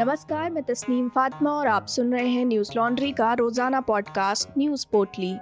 नमस्कार, मैं तस्नीम फातिमा और आप सुन रहे हैं न्यूज़ लॉन्ड्री का रोज़ाना पॉडकास्ट न्यूज़ पोर्टली।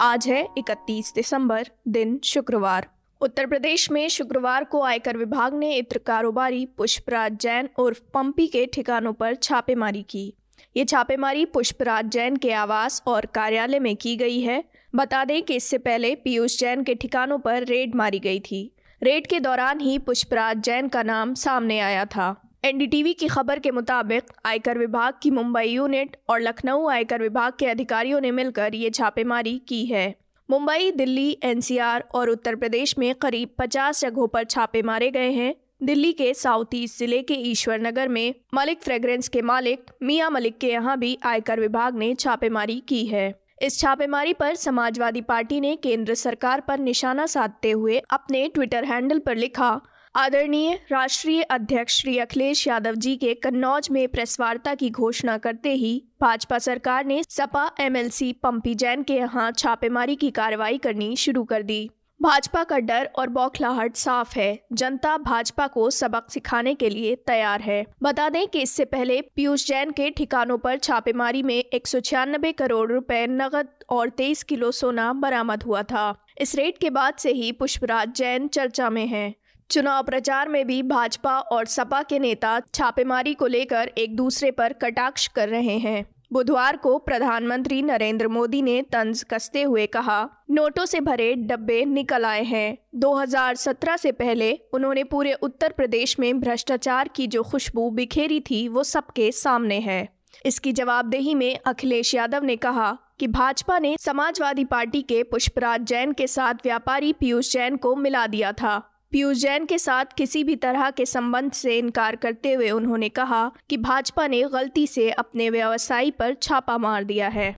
आज है 31 दिसंबर, दिन शुक्रवार। उत्तर प्रदेश में शुक्रवार को आयकर विभाग ने इत्र कारोबारी पुष्पराज जैन उर्फ़ पंपी के ठिकानों पर छापेमारी की। ये छापेमारी पुष्पराज जैन के आवास और कार्यालय में की गई है। बता दें कि इससे पहले पीयूष जैन के ठिकानों पर रेड मारी गई थी। रेड के दौरान ही पुष्पराज जैन का नाम सामने आया था। एनडीटीवी की खबर के मुताबिक, आयकर विभाग की मुंबई यूनिट और लखनऊ आयकर विभाग के अधिकारियों ने मिलकर ये छापेमारी की है। मुंबई, दिल्ली, एनसीआर और उत्तर प्रदेश में करीब 50 जगहों पर छापे मारे गए हैं। दिल्ली के साउथ ईस्ट ज़िले के ईश्वर नगर में मलिक फ्रेग्रेंस के मालिक मियाँ मलिक के यहाँ भी आयकर विभाग ने छापेमारी की है। इस छापेमारी पर समाजवादी पार्टी ने केंद्र सरकार पर निशाना साधते हुए अपने ट्विटर हैंडल पर लिखा। आदरणीय राष्ट्रीय अध्यक्ष श्री अखिलेश यादव जी के कन्नौज में प्रेस वार्ता की घोषणा करते ही भाजपा सरकार ने सपा एमएलसी पंपी जैन के यहाँ छापेमारी की कार्रवाई करनी शुरू कर दी। भाजपा का डर और बौखलाहट साफ़ है। जनता भाजपा को सबक सिखाने के लिए तैयार है। बता दें कि इससे पहले पीयूष जैन के ठिकानों पर छापेमारी में एक सौ छियानबे करोड़ रुपए नकद और 23 किलो सोना बरामद हुआ था। इस रेट के बाद से ही पुष्पराज जैन चर्चा में हैं। चुनाव प्रचार में भी भाजपा और सपा के नेता छापेमारी को लेकर एक दूसरे पर कटाक्ष कर रहे हैं। बुधवार को प्रधानमंत्री नरेंद्र मोदी ने तंज कसते हुए कहा, नोटों से भरे डब्बे निकल आए हैं। 2017 से पहले उन्होंने पूरे उत्तर प्रदेश में भ्रष्टाचार की जो खुशबू बिखेरी थी, वो सबके सामने है। इसकी जवाबदेही में अखिलेश यादव ने कहा कि भाजपा ने समाजवादी पार्टी के पुष्पराज जैन के साथ व्यापारी पीयूष जैन को मिला दिया था। पीयूष जैन के साथ किसी भी तरह के संबंध से इनकार करते हुए उन्होंने कहा कि भाजपा ने गलती से अपने व्यवसायी पर छापा मार दिया है।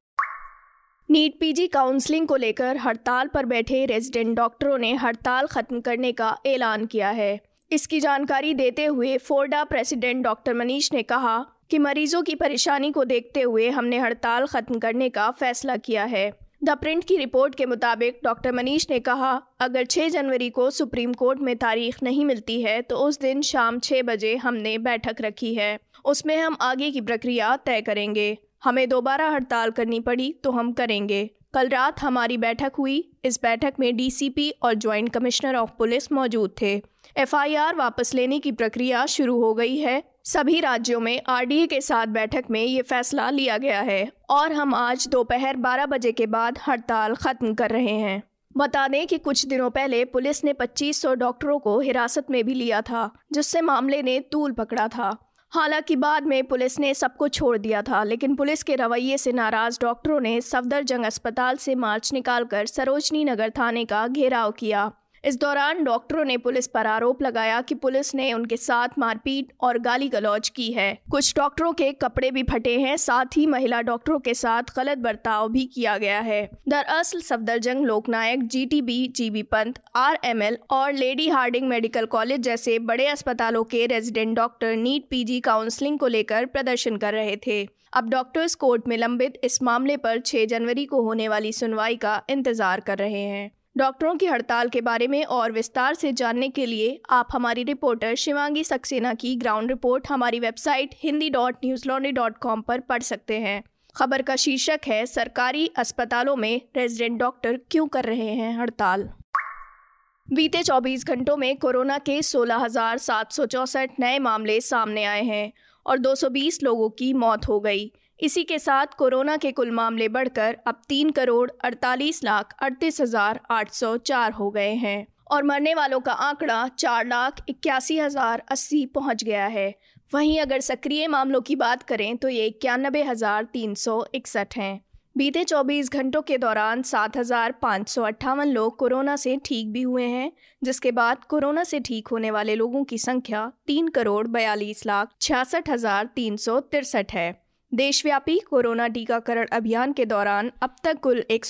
नीट पीजी काउंसलिंग को लेकर हड़ताल पर बैठे रेजिडेंट डॉक्टरों ने हड़ताल खत्म करने का ऐलान किया है। इसकी जानकारी देते हुए फोर्डा प्रेसिडेंट डॉक्टर मनीष ने कहा कि मरीजों की परेशानी को देखते हुए हमने हड़ताल खत्म करने का फैसला किया है। द प्रिंट की रिपोर्ट के मुताबिक डॉक्टर मनीष ने कहा, अगर 6 जनवरी को सुप्रीम कोर्ट में तारीख नहीं मिलती है तो उस दिन शाम 6 बजे हमने बैठक रखी है। उसमें हम आगे की प्रक्रिया तय करेंगे। हमें दोबारा हड़ताल करनी पड़ी तो हम करेंगे। कल रात हमारी बैठक हुई। इस बैठक में डीसीपी और ज्वाइंट कमिश्नर ऑफ़ पुलिस मौजूद थे। एफआईआर वापस लेने की प्रक्रिया शुरू हो गई है। सभी राज्यों में आरडीए के साथ बैठक में ये फैसला लिया गया है और हम आज दोपहर 12 बजे के बाद हड़ताल खत्म कर रहे हैं। बता दें कि कुछ दिनों पहले पुलिस ने 2500 डॉक्टरों को हिरासत में भी लिया था, जिससे मामले ने तूल पकड़ा था। हालाँकि बाद में पुलिस ने सबको छोड़ दिया था, लेकिन पुलिस के रवैये से नाराज़ डॉक्टरों ने सफदरजंग अस्पताल से मार्च निकालकर सरोजनी नगर थाने का घेराव किया। इस दौरान डॉक्टरों ने पुलिस पर आरोप लगाया कि पुलिस ने उनके साथ मारपीट और गाली गलौज की है। कुछ डॉक्टरों के कपड़े भी फटे हैं, साथ ही महिला डॉक्टरों के साथ गलत बर्ताव भी किया गया है। दरअसल Safdarjung Loknayak G T B G B Pant R M L और लेडी हार्डिंग मेडिकल कॉलेज जैसे बड़े अस्पतालों के resident doctor NEET PG counselling को लेकर प्रदर्शन कर रहे थे। अब डॉक्टर्स कोर्ट में लंबित इस मामले पर 6 जनवरी को होने वाली सुनवाई का इंतज़ार कर रहे हैं। डॉक्टरों की हड़ताल के बारे में और विस्तार से जानने के लिए आप हमारी रिपोर्टर शिवांगी सक्सेना की ग्राउंड रिपोर्ट हमारी website Hindi dot news laundry dot com पर पढ़ सकते हैं। खबर का शीर्षक है, सरकारी अस्पतालों में रेजिडेंट डॉक्टर क्यों कर रहे हैं हड़ताल? बीते 24 घंटों में कोरोना के सोलह नए मामले सामने आए हैं और 220 लोगों की मौत हो गई। इसी के साथ कोरोना के कुल मामले बढ़कर अब तीन करोड़ अड़तालीस लाख अड़तीस हज़ार आठ सौ चार हो गए हैं और मरने वालों का आंकड़ा चार लाख इक्यासी हज़ार अस्सी पहुँच गया है। वहीं अगर सक्रिय मामलों की बात करें तो ये इक्यानबे हज़ार तीन सौ इकसठ हैं। बीते 24 घंटों के दौरान सात हज़ार पाँच सौ अट्ठावन लोग कोरोना से ठीक भी हुए हैं, जिसके बाद कोरोना से ठीक होने वाले लोगों की संख्या तीन करोड़ बयालीस लाख छियासठ हज़ार तीन सौ तिरसठ है। देशव्यापी कोरोना टीकाकरण अभियान के दौरान अब तक कुल एक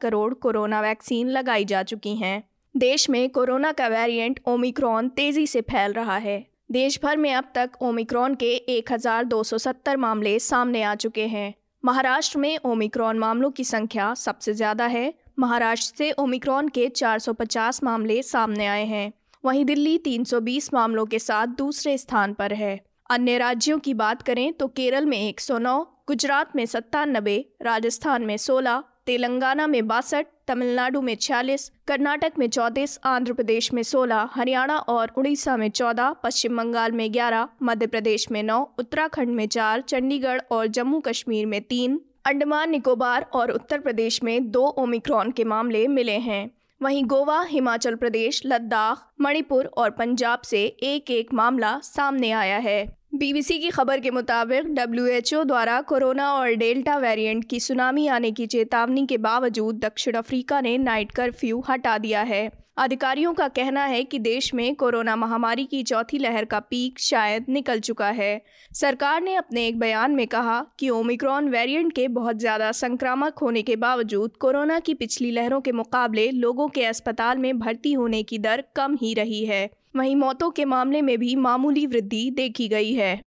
करोड़ कोरोना वैक्सीन लगाई जा चुकी हैं। देश में कोरोना का वेरिएंट ओमिक्रॉन तेज़ी से फैल रहा है। देश भर में अब तक ओमिक्रॉन के 1270 मामले सामने आ चुके हैं। महाराष्ट्र में ओमिक्रॉन मामलों की संख्या सबसे ज़्यादा है। महाराष्ट्र से ओमिक्रॉन के 450 मामले सामने आए हैं। वहीं दिल्ली 320 मामलों के साथ दूसरे स्थान पर है। अन्य राज्यों की बात करें तो केरल में 109, गुजरात में सत्तानबे राजस्थान में 16, तेलंगाना में बासठ तमिलनाडु में छियालीस कर्नाटक में चौंतीस आंध्र प्रदेश में 16, हरियाणा और उड़ीसा में 14, पश्चिम बंगाल में 11, मध्य प्रदेश में 9, उत्तराखंड में 4, चंडीगढ़ और जम्मू कश्मीर में 3, अंडमान निकोबार और उत्तर प्रदेश में दो ओमिक्रॉन के मामले मिले हैं। वहीं गोवा हिमाचल प्रदेश लद्दाख मणिपुर और पंजाब से एक एक मामला सामने आया है। बीबीसी की खबर के मुताबिक डब्ल्यूएचओ द्वारा कोरोना और डेल्टा वेरिएंट की सुनामी आने की चेतावनी के बावजूद दक्षिण अफ्रीका ने नाइट कर्फ्यू हटा दिया है। अधिकारियों का कहना है कि देश में कोरोना महामारी की चौथी लहर का पीक शायद निकल चुका है। सरकार ने अपने एक बयान में कहा कि ओमिक्रॉन वेरिएंट के बहुत ज़्यादा संक्रामक होने के बावजूद कोरोना की पिछली लहरों के मुकाबले लोगों के अस्पताल में भर्ती होने की दर कम ही रही है। वहीं मौतों के मामले में भी मामूली वृद्धि देखी गई है।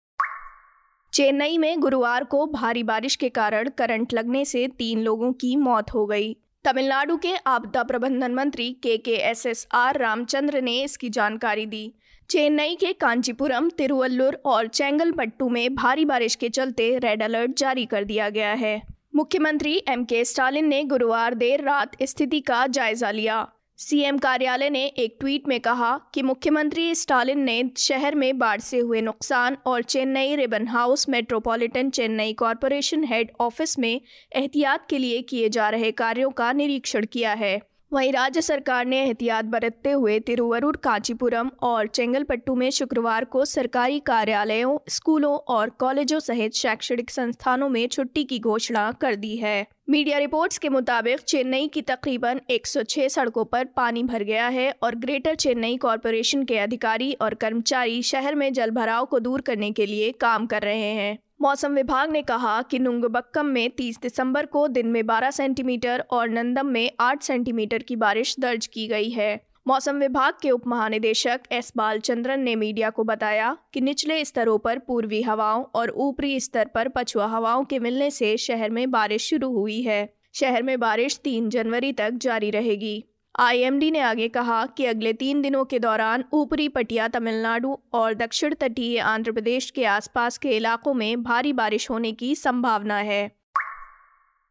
चेन्नई में गुरुवार को भारी बारिश के कारण करंट लगने से तीन लोगों की मौत हो गई। तमिलनाडु के आपदा प्रबंधन मंत्री के के एस एस आर रामचंद्र ने इसकी जानकारी दी। चेन्नई के कांचीपुरम, तिरुवल्लुर और चेंगलपट्टू में भारी बारिश के चलते रेड अलर्ट जारी कर दिया गया है। मुख्यमंत्री एम के स्टालिन ने गुरुवार देर रात स्थिति का जायजा लिया। सीएम कार्यालय ने एक ट्वीट में कहा कि मुख्यमंत्री स्टालिन ने शहर में बाढ़ से हुए नुकसान और Chennai Ripon house metropolitan Chennai corporation head office में एहतियात के लिए किए जा रहे कार्यों का निरीक्षण किया है। वहीं राज्य सरकार ने एहतियात बरतते हुए तिरुवरुर, कांचीपुरम और चेंगलपट्टू में शुक्रवार को सरकारी कार्यालयों, स्कूलों और कॉलेजों सहित शैक्षणिक संस्थानों में छुट्टी की घोषणा कर दी है। मीडिया रिपोर्ट्स के मुताबिक, चेन्नई की तकरीबन 106 सड़कों पर पानी भर गया है और ग्रेटर चेन्नई कॉरपोरेशन के अधिकारी और कर्मचारी शहर में जलभराव को दूर करने के लिए काम कर रहे हैं। मौसम विभाग ने कहा कि नुंगबक्कम में 30 दिसंबर को दिन में 12 सेंटीमीटर और नंदम में 8 सेंटीमीटर की बारिश दर्ज की गई है। मौसम विभाग के उप महानिदेशक एस बालचंद्रन ने मीडिया को बताया कि निचले स्तरों पर पूर्वी हवाओं और ऊपरी स्तर पर पछुआ हवाओं के मिलने से शहर में बारिश शुरू हुई है। शहर में बारिश तीन जनवरी तक जारी रहेगी। आईएमडी ने आगे कहा कि अगले तीन दिनों के दौरान ऊपरी पटिया तमिलनाडु और दक्षिण तटीय आंध्र प्रदेश के आसपास के इलाकों में भारी बारिश होने की संभावना है।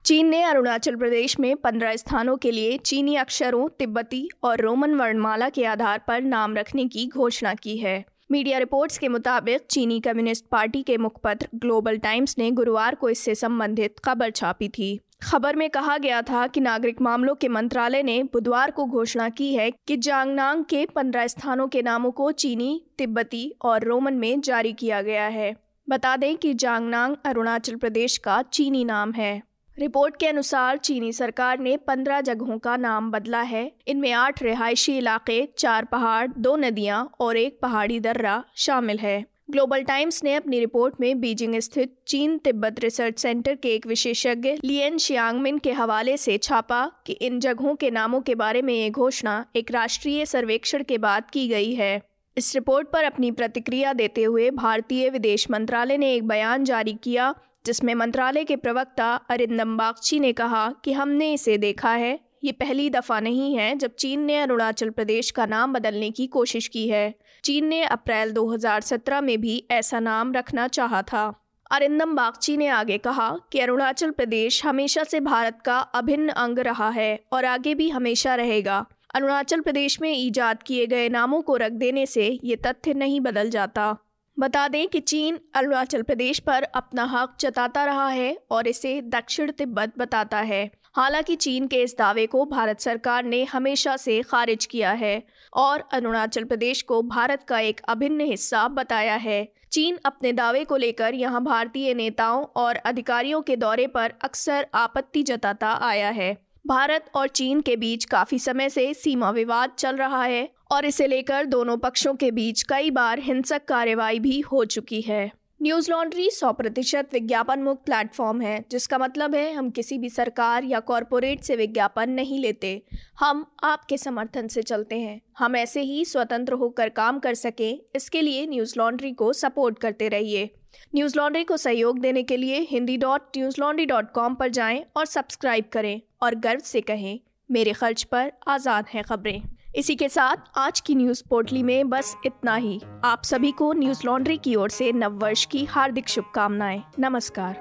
चीन ने अरुणाचल प्रदेश में पंद्रह स्थानों के लिए चीनी अक्षरों, तिब्बती और रोमन वर्णमाला के आधार पर नाम रखने की घोषणा की है। मीडिया रिपोर्ट्स के मुताबिक चीनी कम्युनिस्ट पार्टी के मुखपत्र ग्लोबल टाइम्स ने गुरुवार को इससे संबंधित खबर छापी थी। खबर में कहा गया था कि नागरिक मामलों के मंत्रालय ने बुधवार को घोषणा की है कि जांगनांग के पंद्रह स्थानों के नामों को चीनी, तिब्बती और रोमन में जारी किया गया है। बता दें कि जांगनांग अरुणाचल प्रदेश का चीनी नाम है। रिपोर्ट के अनुसार चीनी सरकार ने पंद्रह जगहों का नाम बदला है। इनमें आठ रिहायशी इलाके, चार पहाड़, दो नदियाँ और एक पहाड़ी दर्रा शामिल है। ग्लोबल टाइम्स ने अपनी रिपोर्ट में बीजिंग स्थित चीन तिब्बत रिसर्च सेंटर के एक विशेषज्ञ लियन शियांगमिन के हवाले से छापा कि इन जगहों के नामों के बारे में ये घोषणा एक राष्ट्रीय सर्वेक्षण के बाद की गई है। इस रिपोर्ट पर अपनी प्रतिक्रिया देते हुए भारतीय विदेश मंत्रालय ने एक बयान जारी किया, जिसमें मंत्रालय के प्रवक्ता अरिंदम बागची ने कहा कि हमने इसे देखा है ये पहली दफ़ा नहीं है जब चीन ने अरुणाचल प्रदेश का नाम बदलने की कोशिश की है। चीन ने अप्रैल 2017 में भी ऐसा नाम रखना चाहा था। अरिंदम बागची ने आगे कहा कि अरुणाचल प्रदेश हमेशा से भारत का अभिन्न अंग रहा है और आगे भी हमेशा रहेगा। अरुणाचल प्रदेश में ईजाद किए गए नामों को रख देने से ये तथ्य नहीं बदल जाता। बता दें कि चीन अरुणाचल प्रदेश पर अपना हक जताता रहा है और इसे दक्षिण तिब्बत बताता है। हालाँकि चीन के इस दावे को भारत सरकार ने हमेशा से खारिज किया है और अरुणाचल प्रदेश को भारत का एक अभिन्न हिस्सा बताया है। चीन अपने दावे को लेकर यहाँ भारतीय नेताओं और अधिकारियों के दौरे पर अक्सर आपत्ति जताता आया है। भारत और चीन के बीच काफ़ी समय से सीमा विवाद चल रहा है और इसे लेकर दोनों पक्षों के बीच कई बार हिंसक कार्रवाई भी हो चुकी है। न्यूज़ लॉन्ड्री सौ प्रतिशत विज्ञापन मुक्त प्लेटफॉर्म है, जिसका मतलब है हम किसी भी सरकार या कॉरपोरेट से विज्ञापन नहीं लेते। हम आपके समर्थन से चलते हैं। हम ऐसे ही स्वतंत्र होकर काम कर सकें, इसके लिए न्यूज़ लॉन्ड्री को सपोर्ट करते रहिए। न्यूज़ लॉन्ड्री को सहयोग देने के लिए Hindi dot news laundry dot com पर जाएँ और सब्सक्राइब करें और गर्व से कहें, मेरे खर्च पर आज़ाद हैं खबरें। इसी के साथ आज की न्यूज़ पोर्टली में बस इतना ही। आप सभी को न्यूज़ लॉन्ड्री की ओर से नव वर्ष की हार्दिक शुभकामनाएँ। नमस्कार।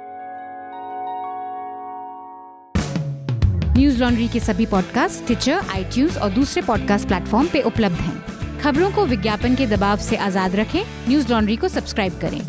न्यूज़ लॉन्ड्री के सभी पॉडकास्ट ट्विटर आई और दूसरे पॉडकास्ट प्लेटफॉर्म पे उपलब्ध हैं। खबरों को विज्ञापन के दबाव से आज़ाद रखें। न्यूज़ लॉन्ड्री को सब्सक्राइब करें।